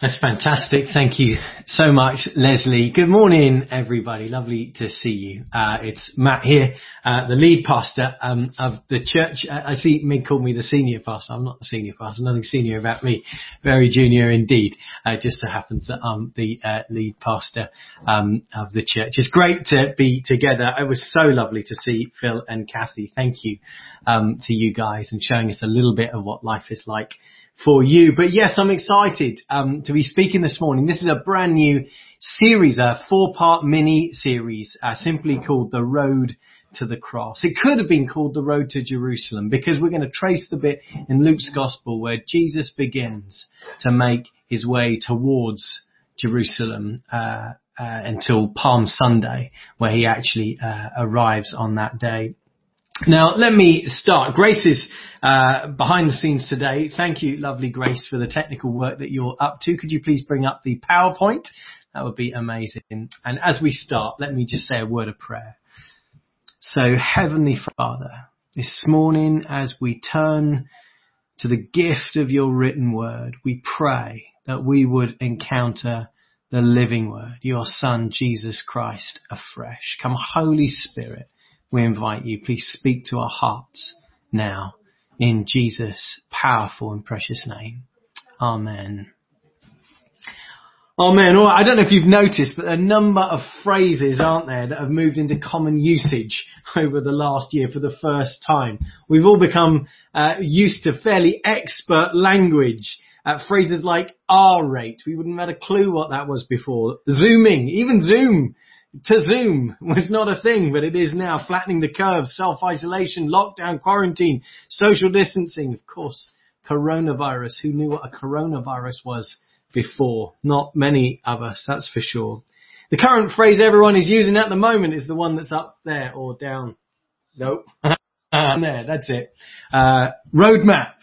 That's fantastic. Thank you so much, Leslie. Good morning, everybody. Lovely to see you. Uh, it's Matt here, uh, the lead pastor um, of the church. I see Mig called me the senior pastor. I'm not the senior pastor. Nothing senior about me. Very junior indeed. Uh, just so happens that I'm the uh, lead pastor um, of the church. It's great to be together. It was so lovely to see Phil and Kathy. Thank you um, to you guys and showing us a little bit of what life is like for you. But yes, I'm excited um, to be speaking this morning. This is a brand new series, a four-part mini series, uh, simply called "The Road to the Cross." It could have been called "The Road to Jerusalem" because we're going to trace the bit in Luke's Gospel where Jesus begins to make his way towards Jerusalem. Uh, uh, until Palm Sunday, where he actually uh, arrives on that day. Now, let me start. Grace is uh, behind the scenes today. Thank you, lovely Grace, for the technical work that you're up to. Could you please bring up the PowerPoint? That would be amazing. And as we start, let me just say a word of prayer. So, Heavenly Father, this morning as we turn to the gift of your written word, we pray that we would encounter the living word, your Son, Jesus Christ, afresh. Come, Holy Spirit we invite you, please speak to our hearts now in Jesus' powerful and precious name. Amen. Amen. All right, I don't know if you've noticed, but a number of phrases, aren't there, that have moved into common usage over the last year for the first time. We've all become uh, used to fairly expert language. Uh, phrases like R rate. We wouldn't have had a clue what that was before. Zooming, even Zoom to Zoom was not a thing, but it is now. Flattening the curve, self-isolation, lockdown, quarantine, social distancing, of course, coronavirus. Who knew what a coronavirus was before? Not many of us, that's for sure. The current phrase everyone is using at the moment is the one that's up there or down. Nope. there, that's it. Uh, roadmap.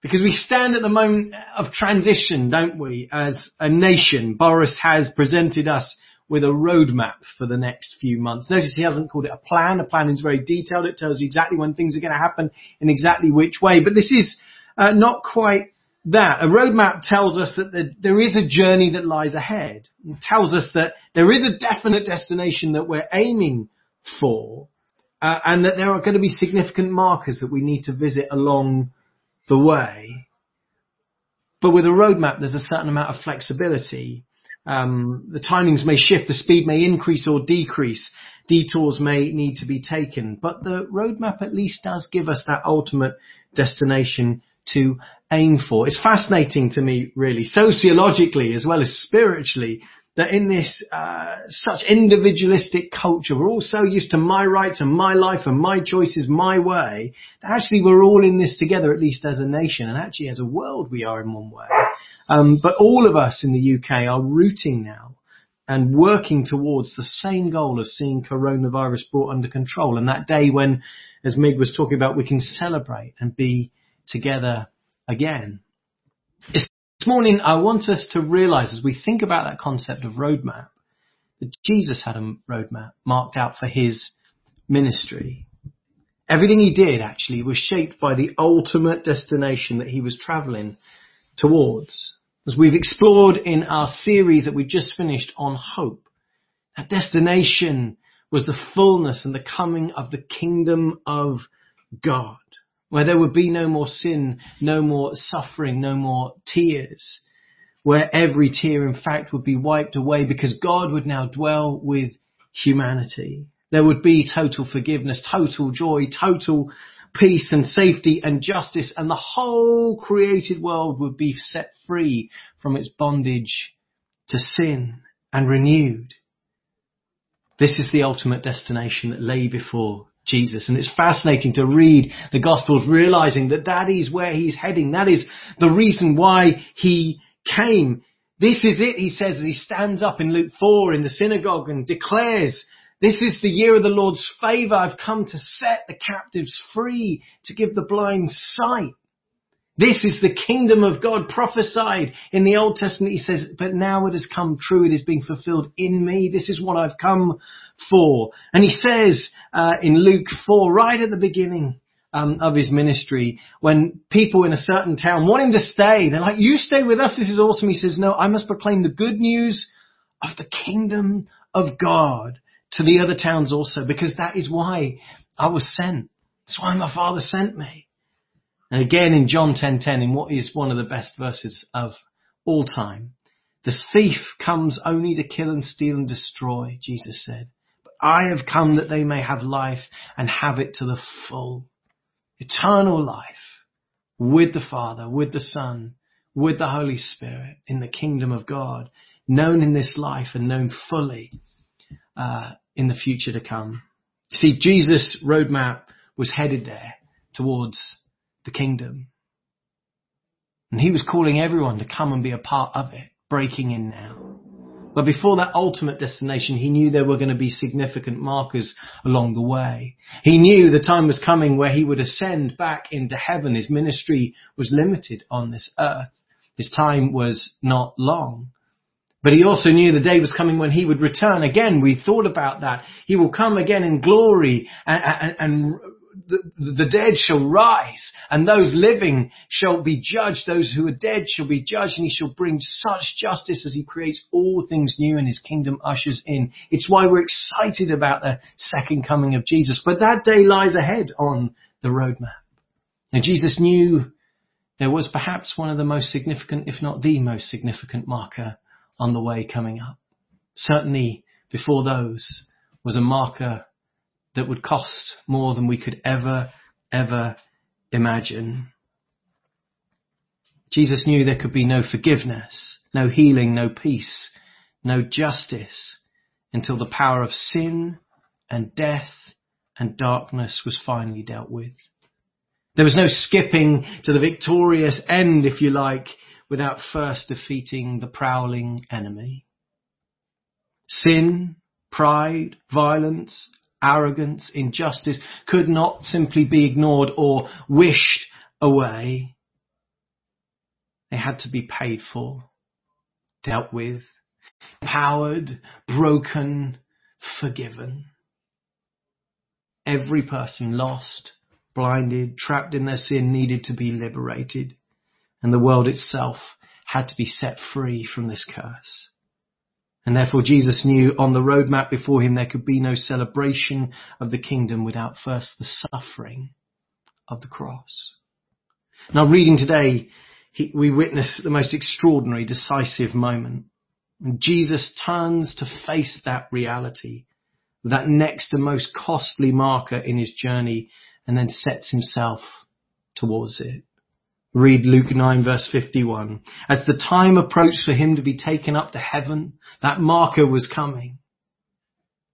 Because we stand at the moment of transition, don't we, as a nation. Boris has presented us with a roadmap for the next few months. Notice he hasn't called it a plan. A plan is very detailed. It tells you exactly when things are going to happen in exactly which way. But this is uh, not quite that. A roadmap tells us that the, there is a journey that lies ahead. It tells us that there is a definite destination that we're aiming for. Uh, and that there are going to be significant markers that we need to visit along the way. But with a roadmap, there's a certain amount of flexibility. Um, the timings may shift, the speed may increase or decrease, detours may need to be taken, but the roadmap at least does give us that ultimate destination to aim for. It's fascinating to me, really, sociologically as well as spiritually, that in this uh, such individualistic culture, we're all so used to my rights and my life and my choices, my way, that actually we're all in this together, at least as a nation, and actually as a world we are in one way. Um, but all of us in the UK are rooting now and working towards the same goal of seeing coronavirus brought under control. And that day when, as Mig was talking about, we can celebrate and be together again. This morning, I want us to realize as we think about that concept of roadmap, that Jesus had a roadmap marked out for his ministry. Everything he did actually was shaped by the ultimate destination that he was traveling towards. As we've explored in our series that we just finished on hope, that destination was the fullness and the coming of the kingdom of God, where there would be no more sin, no more suffering, no more tears, where every tear in fact would be wiped away because God would now dwell with humanity. There would be total forgiveness, total joy, total peace and safety and justice and the whole created world would be set free from its bondage to sin and renewed. This is the ultimate destination that lay before Jesus. And it's fascinating to read the Gospels realizing that that is where he's heading. That is the reason why he came. This is it, he says, as he stands up in Luke 4 in the synagogue and declares this is the year of the Lord's favor. I've come to set the captives free, to give the blind sight. This is the kingdom of God prophesied in the Old Testament. He says, but now it has come true. It is being fulfilled in me. This is what I've come for. And he says uh, in Luke 4, right at the beginning, um, of his ministry, when people in a certain town want him to stay, they're like, you stay with us. This is awesome. He says, no, I must proclaim the good news of the kingdom of God to the other towns also, because that is why I was sent. That's why my father sent me. And again in John 10:10, in what is one of the best verses of all time, the thief comes only to kill and steal and destroy, Jesus said. But I have come that they may have life and have it to the full. Eternal life with the Father, with the Son, with the Holy Spirit in the kingdom of God, known in this life and known fully uh, in the future to come. See, Jesus' roadmap was headed there towards the kingdom. And he was calling everyone to come and be a part of it, breaking in now. But before that ultimate destination, he knew there were going to be significant markers along the way. He knew the time was coming where he would ascend back into heaven. His ministry was limited on this earth. His time was not long. But he also knew the day was coming when he would return again. We thought about that. He will come again in glory and, and, and the, the dead shall rise and those living shall be judged. Those who are dead shall be judged and he shall bring such justice as he creates all things new and his kingdom ushers in. It's why we're excited about the second coming of Jesus. But that day lies ahead on the roadmap. Now Jesus knew there was perhaps one of the most significant, if not the most significant marker on the way coming up. Certainly before those was a marker that would cost more than we could ever, ever imagine. Jesus knew there could be no forgiveness, no healing, no peace, no justice until the power of sin and death and darkness was finally dealt with. There was no skipping to the victorious end, if you like, without first defeating the prowling enemy. Sin, pride, violence, arrogance, injustice could not simply be ignored or wished away. They had to be paid for, dealt with, empowered, broken, forgiven. Every person lost, blinded, trapped in their sin needed to be liberated and the world itself had to be set free from this curse. And therefore Jesus knew on the roadmap before him there could be no celebration of the kingdom without first the suffering of the cross. Now reading today, he, we witness the most extraordinary, decisive moment. And Jesus turns to face that reality, that next and most costly marker in his journey, and then sets himself towards it. Read Luke 9 verse 51. As the time approached for him to be taken up to heaven, that marker was coming.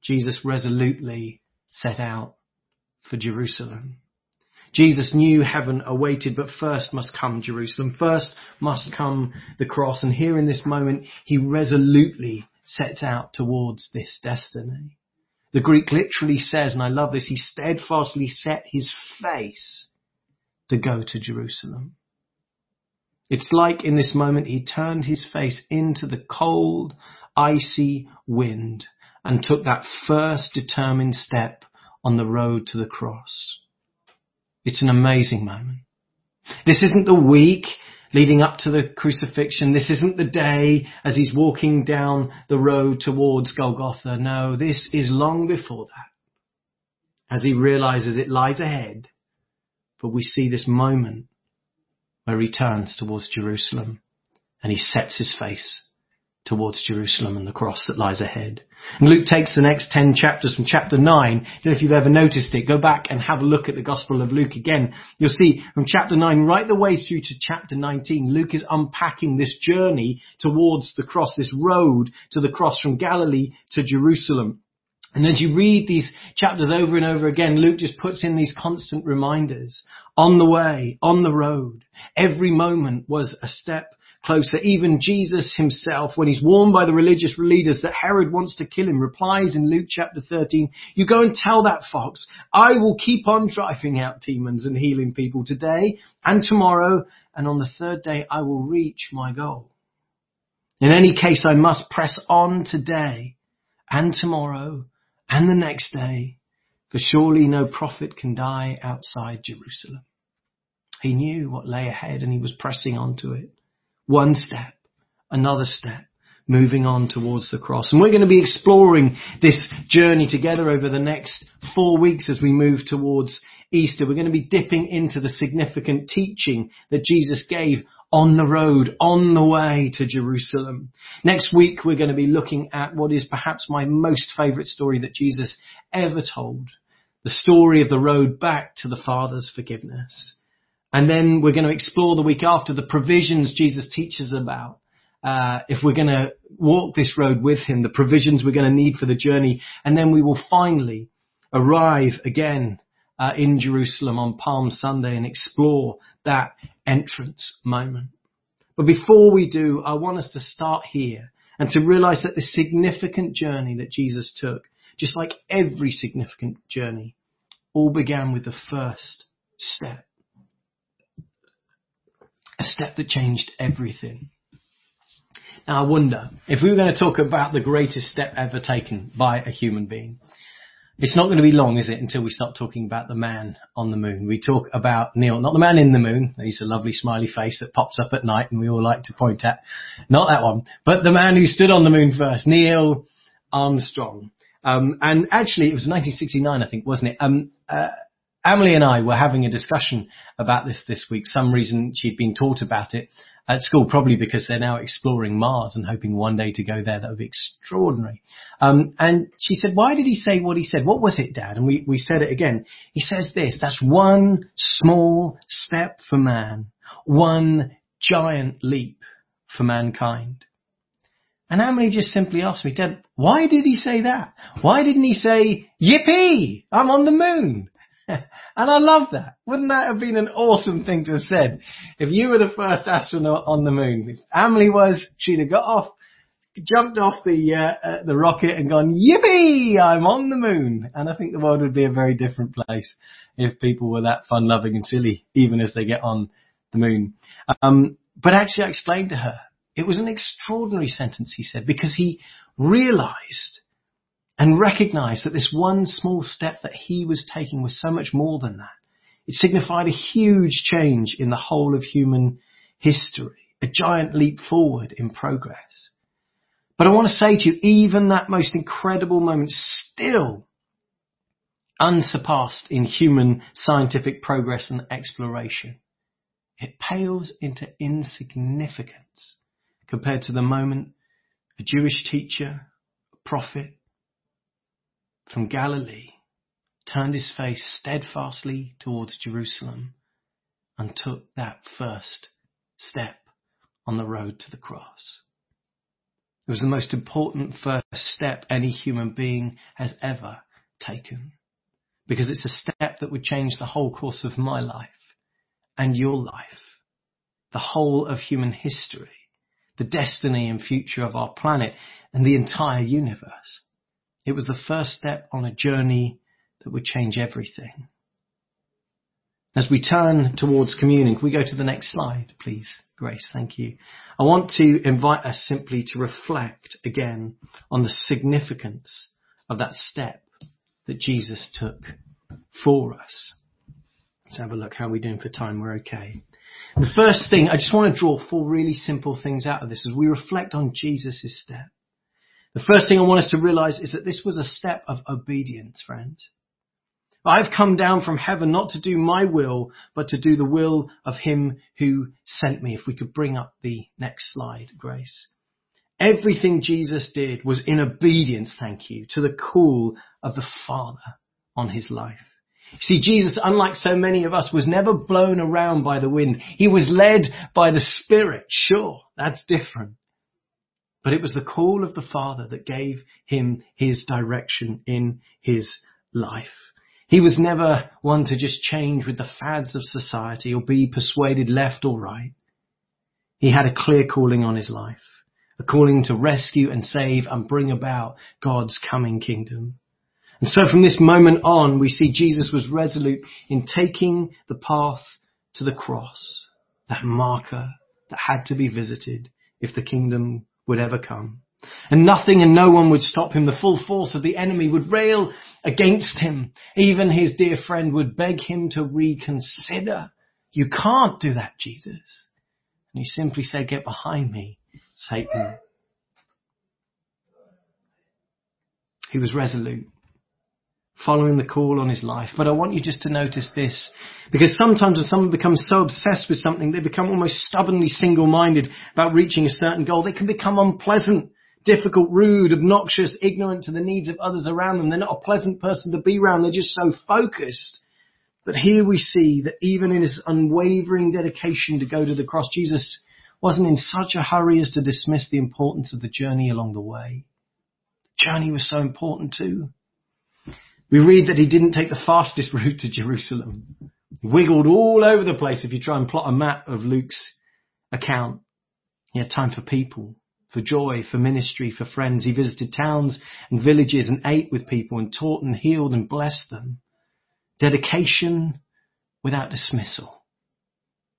Jesus resolutely set out for Jerusalem. Jesus knew heaven awaited, but first must come Jerusalem. First must come the cross. And here in this moment, he resolutely sets out towards this destiny. The Greek literally says, and I love this, he steadfastly set his face to go to Jerusalem. It's like in this moment he turned his face into the cold, icy wind and took that first determined step on the road to the cross. It's an amazing moment. This isn't the week leading up to the crucifixion. This isn't the day as he's walking down the road towards Golgotha. No, this is long before that. As he realizes it lies ahead. But we see this moment where he turns towards Jerusalem and he sets his face towards Jerusalem and the cross that lies ahead. And Luke takes the next 10 chapters from chapter 9. I don't know if you've ever noticed it. Go back and have a look at the Gospel of Luke again. You'll see from chapter 9 right the way through to chapter 19, Luke is unpacking this journey towards the cross, this road to the cross from Galilee to Jerusalem. And as you read these chapters over and over again, Luke just puts in these constant reminders. On the way, on the road, every moment was a step closer. Even Jesus himself, when he's warned by the religious leaders that Herod wants to kill him, replies in Luke chapter 13, you go and tell that fox, I will keep on driving out demons and healing people today and tomorrow, and on the third day I will reach my goal. In any case, I must press on today and tomorrow and the next day For surely no prophet can die outside Jerusalem. He knew what lay ahead and he was pressing on to it. One step, another step, moving on towards the cross. And we're going to be exploring this journey together over the next four weeks as we move towards Easter. We're going to be dipping into the significant teaching that Jesus gave on the road, on the way to Jerusalem. Next week, we're going to be looking at what is perhaps my most favorite story that Jesus ever told. The story of the road back to the Father's forgiveness. And then we're going to explore the week after the provisions Jesus teaches about. Uh, if we're going to walk this road with him, the provisions we're going to need for the journey, and then we will finally arrive again uh, in Jerusalem on Palm Sunday and explore that entrance moment. But before we do, I want us to start here and to realize that the significant journey that Jesus took, just like every significant journey, all began with the first step. A step that changed everything. Now I wonder, if we were going to talk about the greatest step ever taken by a human being, it's not going to be long, is it, until we start talking about the man on the moon. We talk about Neil, not the man in the moon. He's a lovely smiley face that pops up at night and we all like to point at. Not that one, but the man who stood on the moon first, Neil Armstrong. Um, and actually it was 1969, I think, wasn't it? Um, uh, Emily and I were having a discussion about this this week. Some reason she'd been taught about it at school, probably because they're now exploring Mars and hoping one day to go there. That would be extraordinary. Um, and she said, why did he say what he said? What was it, Dad? And we, we said it again. He says this, that's one small step for man, one giant leap for mankind. And Emily just simply asked me, Dad, why did he say that? Why didn't he say, yippee, I'm on the moon? and I love that. Wouldn't that have been an awesome thing to have said? If you were the first astronaut on the moon, if Emily was, she'd have got off, jumped off the uh, uh, the rocket and gone, yippee, I'm on the moon. And I think the world would be a very different place if people were that fun loving and silly, even as they get on the moon. Um, but actually I explained to her, it was an extraordinary sentence he said because he realized and recognized that this one small step that he was taking was so much more than that. It signified a huge change in the whole of human history, a giant leap forward in progress. But I want to say to you, even that most incredible moment still unsurpassed in human scientific progress and exploration. It pales into insignificance compared to the moment a Jewish teacher, a prophet, from Galilee turned his face steadfastly towards Jerusalem and took that first step on the road to the cross. It was the most important first step any human being has ever taken because it's a step that would change the whole course of my life and your life, the whole of human history, the destiny and future of our planet and the entire universe. It was the first step on a journey that would change everything. As we turn towards communion, can we go to the next slide, please? Grace, thank you. I want to invite us simply to reflect again on the significance of that step that Jesus took for us. Let's have a look. How are we doing for time? We're okay. The first thing, I just want to draw four really simple things out of this as we reflect on Jesus' step. The first thing I want us to realize is that this was a step of obedience, friends. I've come down from heaven not to do my will, but to do the will of him who sent me. If we could bring up the next slide, Grace. Everything Jesus did was in obedience, thank you, to the call of the Father on his life. You see, Jesus, unlike so many of us, was never blown around by the wind. He was led by the Spirit. Sure, that's different. But it was the call of the Father that gave him his direction in his life. He was never one to just change with the fads of society or be persuaded left or right. He had a clear calling on his life, a calling to rescue and save and bring about God's coming kingdom. And so from this moment on, we see Jesus was resolute in taking the path to the cross, that marker that had to be visited if the kingdom would ever come. And nothing and no one would stop him. The full force of the enemy would rail against him. Even his dear friend would beg him to reconsider. You can't do that, Jesus. And he simply said, get behind me, Satan. He was resolute following the call on his life. But I want you just to notice this, because sometimes when someone becomes so obsessed with something, they become almost stubbornly single-minded about reaching a certain goal. They can become unpleasant, difficult, rude, obnoxious, ignorant to the needs of others around them. They're not a pleasant person to be around. They're just so focused. But here we see that even in his unwavering dedication to go to the cross, Jesus wasn't in such a hurry as to dismiss the importance of the journey along the way. The journey was so important too. We read that he didn't take the fastest route to Jerusalem. He wiggled all over the place if you try and plot a map of Luke's account. He had time for people, for joy, for ministry, for friends. He visited towns and villages and ate with people and taught and healed and blessed them. Dedication without dismissal.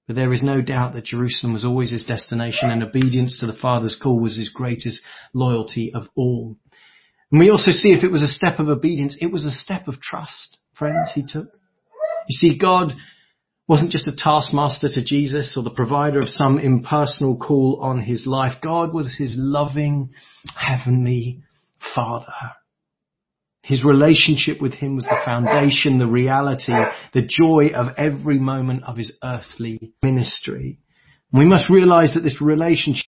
But there is no doubt that Jerusalem was always his destination and obedience to the Father's call was his greatest loyalty of all. And we also see if it was a step of obedience, it was a step of trust, friends, he took. You see, God wasn't just a taskmaster to Jesus or the provider of some impersonal call on his life. God was his loving heavenly father. His relationship with him was the foundation, the reality, the joy of every moment of his earthly ministry. We must realize that this relationship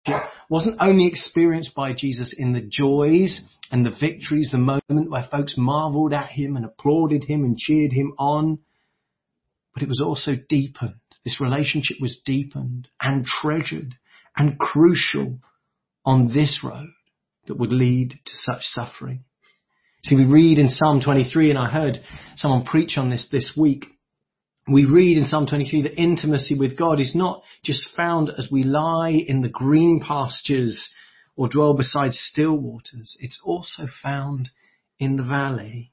wasn't only experienced by Jesus in the joys and the victories, the moment where folks marveled at him and applauded him and cheered him on, but it was also deepened. This relationship was deepened and treasured and crucial on this road that would lead to such suffering. See, we read in Psalm 23, and I heard someone preach on this this week, we read in Psalm 23 that intimacy with God is not just found as we lie in the green pastures or dwell beside still waters. It's also found in the valley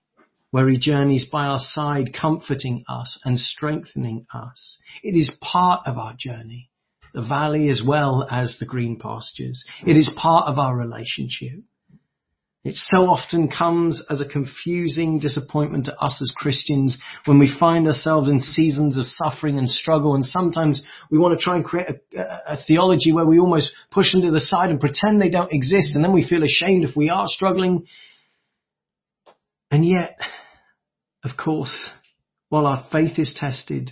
where he journeys by our side, comforting us and strengthening us. It is part of our journey, the valley as well as the green pastures. It is part of our relationship. It so often comes as a confusing disappointment to us as Christians when we find ourselves in seasons of suffering and struggle and sometimes we want to try and create a, a, theology where we almost push them to the side and pretend they don't exist and then we feel ashamed if we are struggling. And yet, of course, while our faith is tested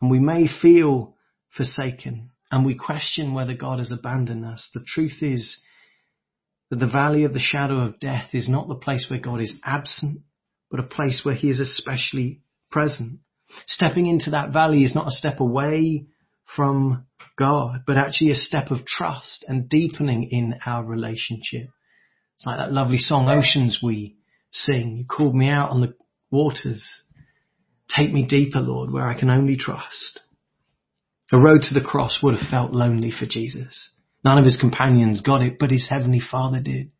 and we may feel forsaken and we question whether God has abandoned us, the truth is that the valley of the shadow of death is not the place where God is absent, but a place where he is especially present. Stepping into that valley is not a step away from God, but actually a step of trust and deepening in our relationship. It's like that lovely song, Oceans, we sing. You called me out on the waters. Take me deeper, Lord, where I can only trust. The road to the cross would have felt lonely for Jesus. None of his companions got it, but his heavenly father did.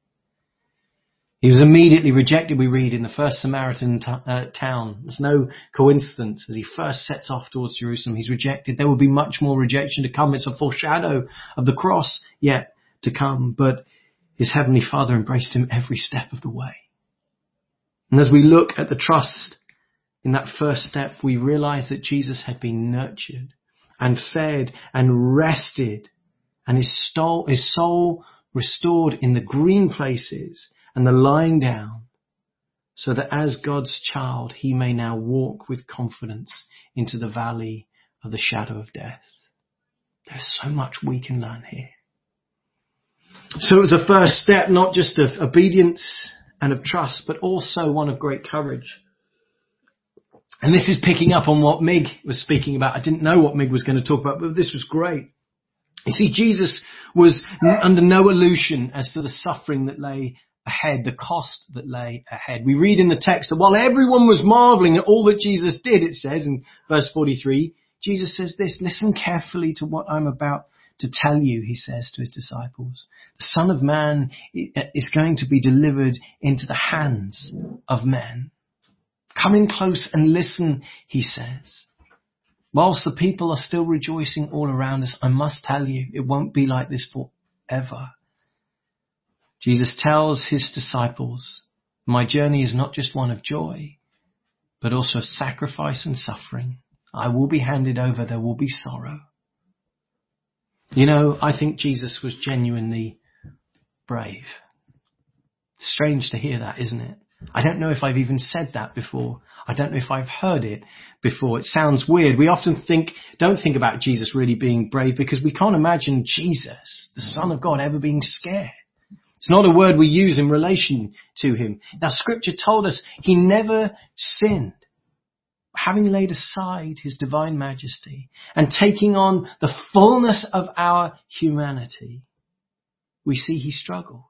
He was immediately rejected, we read, in the first Samaritan t- uh, town. There's no coincidence. As he first sets off towards Jerusalem, he's rejected. There will be much more rejection to come. It's a foreshadow of the cross yet to come, but his heavenly father embraced him every step of the way. And as we look at the trust in that first step, we realize that Jesus had been nurtured and fed and rested and his soul, his soul restored in the green places and the lying down so that as God's child, he may now walk with confidence into the valley of the shadow of death. There's so much we can learn here. So it was a first step, not just of obedience and of trust, but also one of great courage. And this is picking up on what Mig was speaking about. I didn't know what Mig was going to talk about, but this was great. You see, Jesus was under no illusion as to the suffering that lay ahead, the cost that lay ahead. We read in the text that while everyone was marveling at all that Jesus did, it says in verse 43, Jesus says this, listen carefully to what I'm about to tell you, he says to his disciples. The Son of Man is going to be delivered into the hands of men. Come in close and listen, he says. Whilst the people are still rejoicing all around us, I must tell you, it won't be like this forever. Jesus tells his disciples, my journey is not just one of joy, but also of sacrifice and suffering. I will be handed over. There will be sorrow. You know, I think Jesus was genuinely brave. Strange to hear that, isn't it? I don't know if I've even said that before. I don't know if I've heard it before. It sounds weird. We often think, don't think about Jesus really being brave because we can't imagine Jesus, the Son of God, ever being scared. It's not a word we use in relation to him. Now scripture told us he never sinned. Having laid aside his divine majesty and taking on the fullness of our humanity, we see he struggled.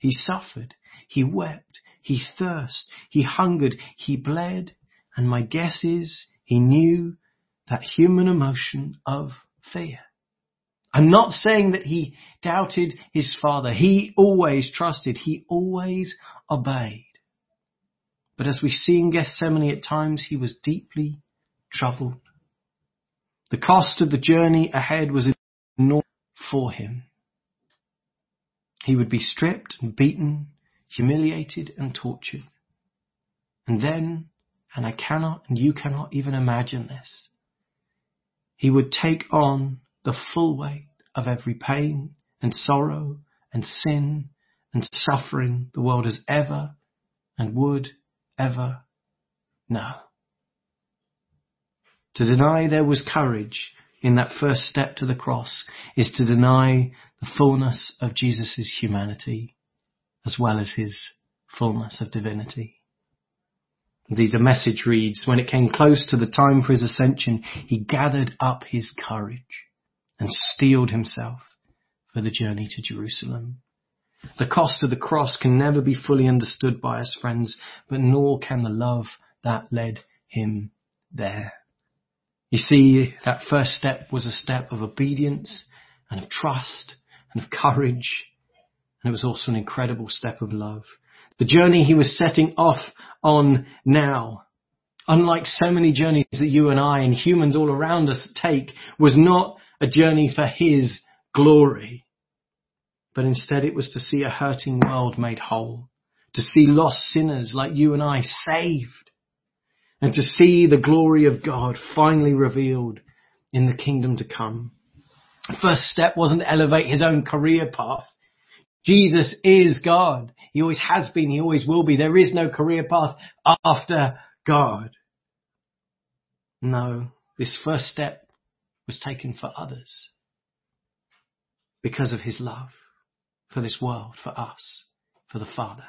He suffered. He wept. He thirsted. He hungered. He bled. And my guess is he knew that human emotion of fear. I'm not saying that he doubted his father. He always trusted. He always obeyed. But as we see in Gethsemane at times, he was deeply troubled. The cost of the journey ahead was enormous for him. He would be stripped and beaten, humiliated and tortured. And then, and I cannot and you cannot even imagine this, he would take on the full weight of every pain and sorrow and sin and suffering the world has ever and would ever know. To deny there was courage in that first step to the cross is to deny the fullness of Jesus' humanity as well as his fullness of divinity. Indeed, the message reads, when it came close to the time for his ascension, he gathered up his courage and steeled himself for the journey to Jerusalem. The cost of the cross can never be fully understood by us friends, but nor can the love that led him there. You see, that first step was a step of obedience and of trust and of courage. And it was also an incredible step of love. The journey he was setting off on now, unlike so many journeys that you and I and humans all around us take, was not a journey for his glory, but instead it was to see a hurting world made whole, to see lost sinners like you and I saved, and to see the glory of God finally revealed in the kingdom to come. The first step wasn't to elevate his own career path. Jesus is God. He always has been. He always will be. There is no career path after God. No, this first step was taken for others because of his love for this world, for us, for the Father.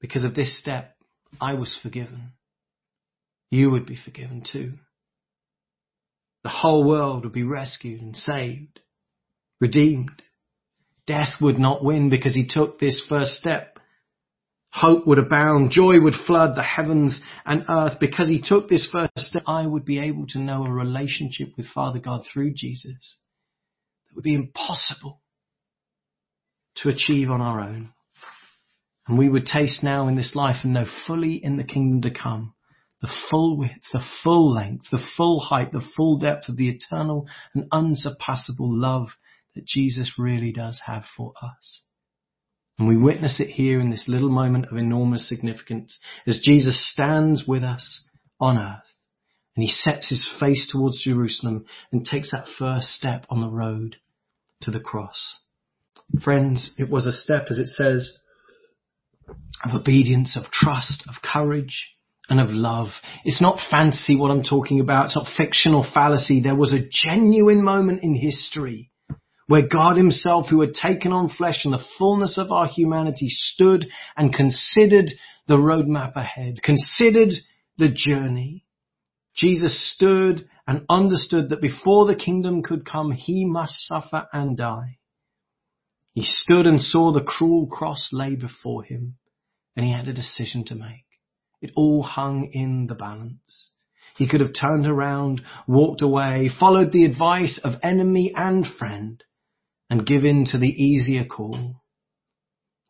Because of this step, I was forgiven. You would be forgiven too. The whole world would be rescued and saved, redeemed. Death would not win because he took this first step hope would abound, joy would flood the heavens and earth because he took this first step. I would be able to know a relationship with Father God through Jesus that would be impossible to achieve on our own. And we would taste now in this life and know fully in the kingdom to come the full width, the full length, the full height, the full depth of the eternal and unsurpassable love that Jesus really does have for us. And we witness it here in this little moment of enormous significance as Jesus stands with us on earth and he sets his face towards Jerusalem and takes that first step on the road to the cross. Friends, it was a step, as it says, of obedience, of trust, of courage, and of love. It's not fancy what I'm talking about. It's not fiction or fallacy. There was a genuine moment in history where God himself, who had taken on flesh in the fullness of our humanity, stood and considered the roadmap ahead, considered the journey. Jesus stood and understood that before the kingdom could come, he must suffer and die. He stood and saw the cruel cross lay before him, and he had a decision to make. It all hung in the balance. He could have turned around, walked away, followed the advice of enemy and friend, and give in to the easier call.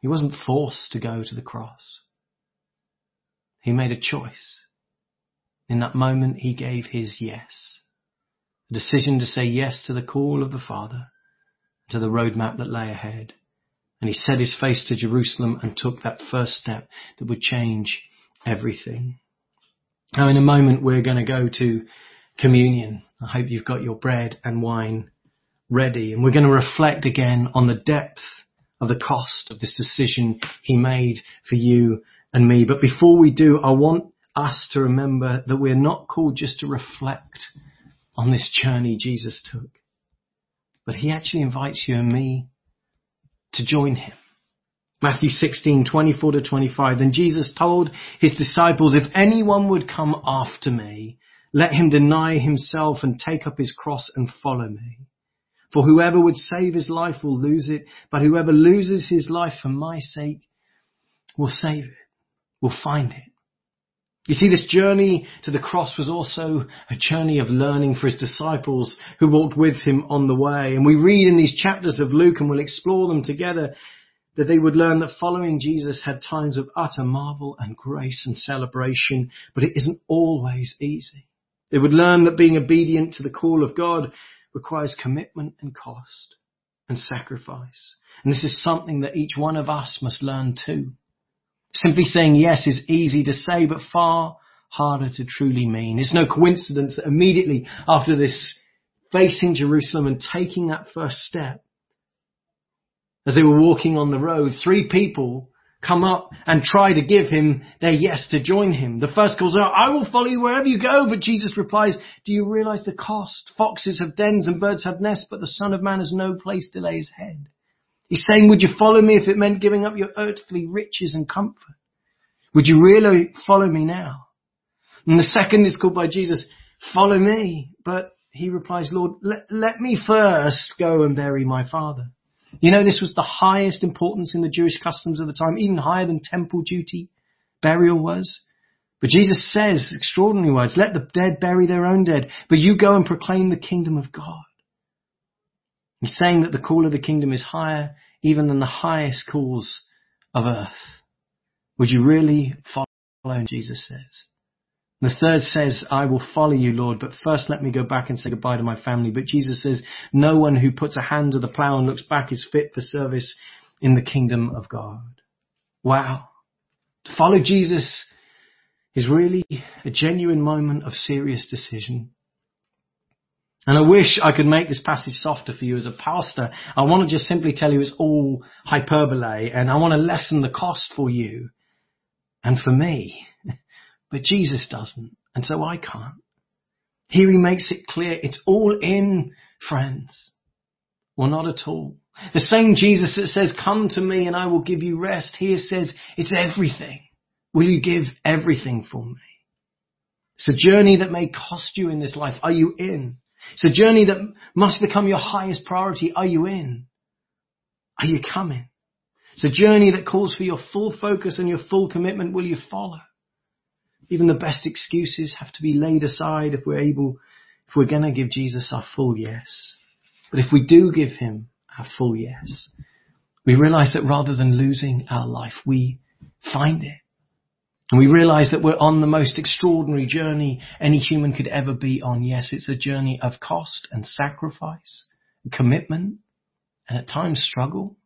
He wasn't forced to go to the cross. He made a choice. In that moment, he gave his yes. A decision to say yes to the call of the Father, to the roadmap that lay ahead. And he set his face to Jerusalem and took that first step that would change everything. Now in a moment we're going to go to communion. I hope you've got your bread and wine ready and we're going to reflect again on the depth of the cost of this decision he made for you and me. But before we do, I want us to remember that we're not called just to reflect on this journey Jesus took, but he actually invites you and me to join him. Matthew 16, 24 to 25. Then Jesus told his disciples, if anyone would come after me, let him deny himself and take up his cross and follow me. For whoever would save his life will lose it, but whoever loses his life for my sake will save it, will find it. You see, this journey to the cross was also a journey of learning for his disciples who walked with him on the way. And we read in these chapters of Luke and we'll explore them together that they would learn that following Jesus had times of utter marvel and grace and celebration, but it isn't always easy. They would learn that being obedient to the call of God requires commitment and cost and sacrifice. And this is something that each one of us must learn too. Simply saying yes is easy to say, but far harder to truly mean. It's no coincidence that immediately after this facing Jerusalem and taking that first step, as they were walking on the road, three people come up and try to give him their yes to join him. The first calls out, I will follow you wherever you go. But Jesus replies, do you realize the cost? Foxes have dens and birds have nests, but the son of man has no place to lay his head. He's saying, would you follow me if it meant giving up your earthly riches and comfort? Would you really follow me now? And the second is called by Jesus, follow me. But he replies, Lord, let, let me first go and bury my father. You know, this was the highest importance in the Jewish customs of the time, even higher than temple duty burial was. But Jesus says extraordinary words, let the dead bury their own dead, but you go and proclaim the kingdom of God. He's saying that the call of the kingdom is higher even than the highest calls of earth. Would you really follow? Jesus says. The third says, I will follow you, Lord, but first let me go back and say goodbye to my family. But Jesus says, no one who puts a hand to the plow and looks back is fit for service in the kingdom of God. Wow. To follow Jesus is really a genuine moment of serious decision. And I wish I could make this passage softer for you as a pastor. I want to just simply tell you it's all hyperbole and I want to lessen the cost for you and for me. But Jesus doesn't, and so I can't. Here he makes it clear it's all in, friends. Well, not at all. The same Jesus that says, come to me and I will give you rest, here says, it's everything. Will you give everything for me? It's a journey that may cost you in this life. Are you in? It's a journey that must become your highest priority. Are you in? Are you coming? It's a journey that calls for your full focus and your full commitment. Will you follow? Even the best excuses have to be laid aside if we're able, if we're going to give Jesus our full yes. But if we do give him our full yes, we realize that rather than losing our life, we find it. And we realize that we're on the most extraordinary journey any human could ever be on. Yes, it's a journey of cost and sacrifice, and commitment, and at times struggle.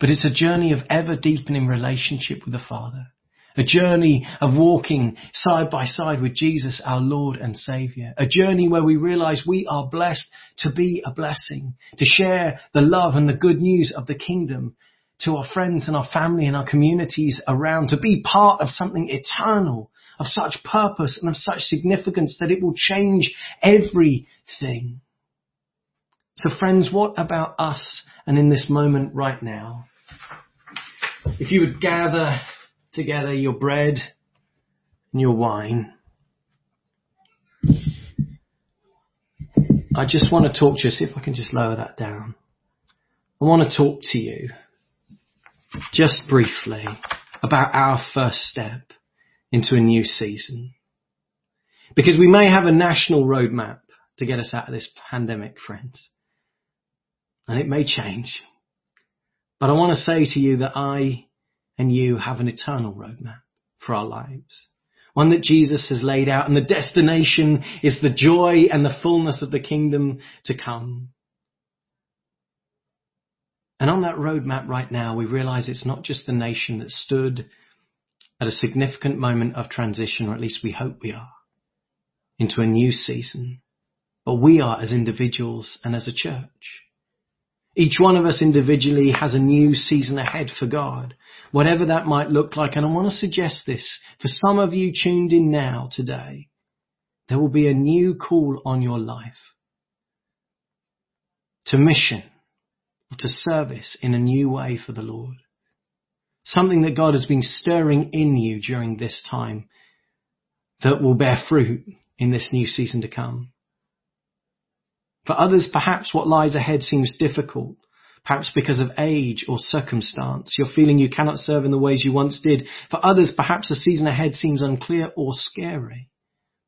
But it's a journey of ever deepening relationship with the Father a journey of walking side by side with Jesus, our Lord and Savior. A journey where we realize we are blessed to be a blessing, to share the love and the good news of the kingdom to our friends and our family and our communities around, to be part of something eternal, of such purpose and of such significance that it will change everything. So friends, what about us and in this moment right now? If you would gather together your bread and your wine. I just want to talk to you, see if I can just lower that down. I want to talk to you just briefly about our first step into a new season. Because we may have a national roadmap to get us out of this pandemic, friends. And it may change. But I want to say to you that I and you have an eternal roadmap for our lives. One that Jesus has laid out and the destination is the joy and the fullness of the kingdom to come. And on that roadmap right now, we realize it's not just the nation that stood at a significant moment of transition, or at least we hope we are, into a new season, but we are as individuals and as a church. Each one of us individually has a new season ahead for God, whatever that might look like. And I want to suggest this for some of you tuned in now today. There will be a new call on your life to mission, to service in a new way for the Lord. Something that God has been stirring in you during this time that will bear fruit in this new season to come. For others, perhaps what lies ahead seems difficult, perhaps because of age or circumstance. You're feeling you cannot serve in the ways you once did. For others, perhaps the season ahead seems unclear or scary.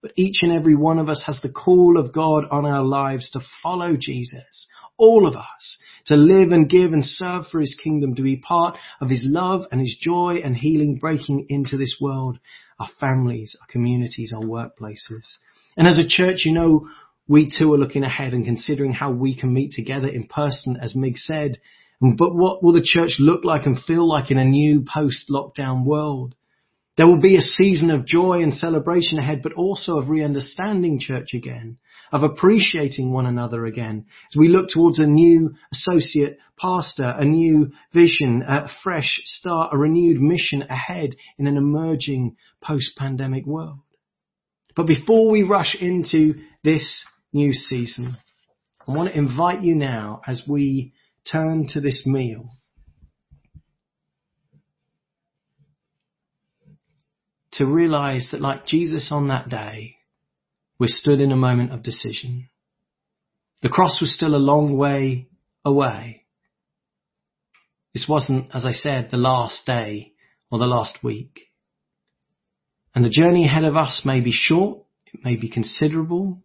But each and every one of us has the call of God on our lives to follow Jesus. All of us. To live and give and serve for his kingdom, to be part of his love and his joy and healing breaking into this world, our families, our communities, our workplaces. And as a church, you know, we too are looking ahead and considering how we can meet together in person, as Mig said. But what will the church look like and feel like in a new post-lockdown world? There will be a season of joy and celebration ahead, but also of re-understanding church again, of appreciating one another again. As we look towards a new associate pastor, a new vision, a fresh start, a renewed mission ahead in an emerging post-pandemic world. But before we rush into this new season. I want to invite you now as we turn to this meal to realize that like Jesus on that day, we're stood in a moment of decision. The cross was still a long way away. This wasn't, as I said, the last day or the last week. And the journey ahead of us may be short, it may be considerable,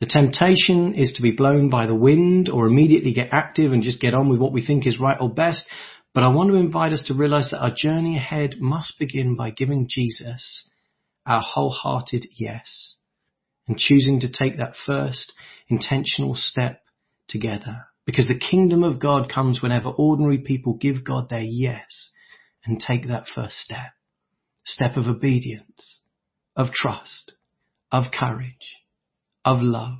the temptation is to be blown by the wind or immediately get active and just get on with what we think is right or best. But I want to invite us to realize that our journey ahead must begin by giving Jesus our wholehearted yes and choosing to take that first intentional step together. Because the kingdom of God comes whenever ordinary people give God their yes and take that first step. Step of obedience, of trust, of courage of love,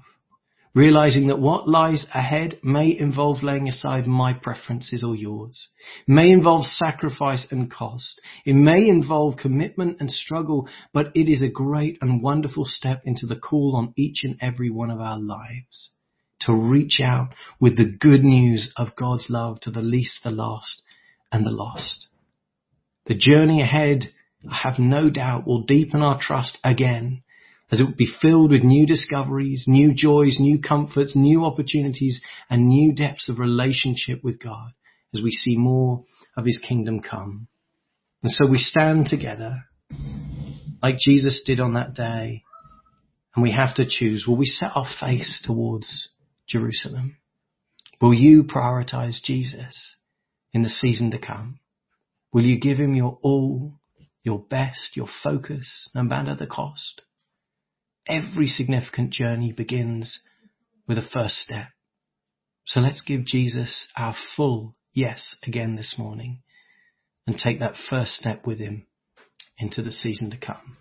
realizing that what lies ahead may involve laying aside my preferences or yours, may involve sacrifice and cost. It may involve commitment and struggle, but it is a great and wonderful step into the call on each and every one of our lives to reach out with the good news of God's love to the least, the last, and the lost. The journey ahead, I have no doubt, will deepen our trust again as it would be filled with new discoveries, new joys, new comforts, new opportunities, and new depths of relationship with God as we see more of his kingdom come. And so we stand together like Jesus did on that day and we have to choose. Will we set our face towards Jerusalem? Will you prioritize Jesus in the season to come? Will you give him your all, your best, your focus, no matter the cost? Every significant journey begins with a first step. So let's give Jesus our full yes again this morning and take that first step with him into the season to come.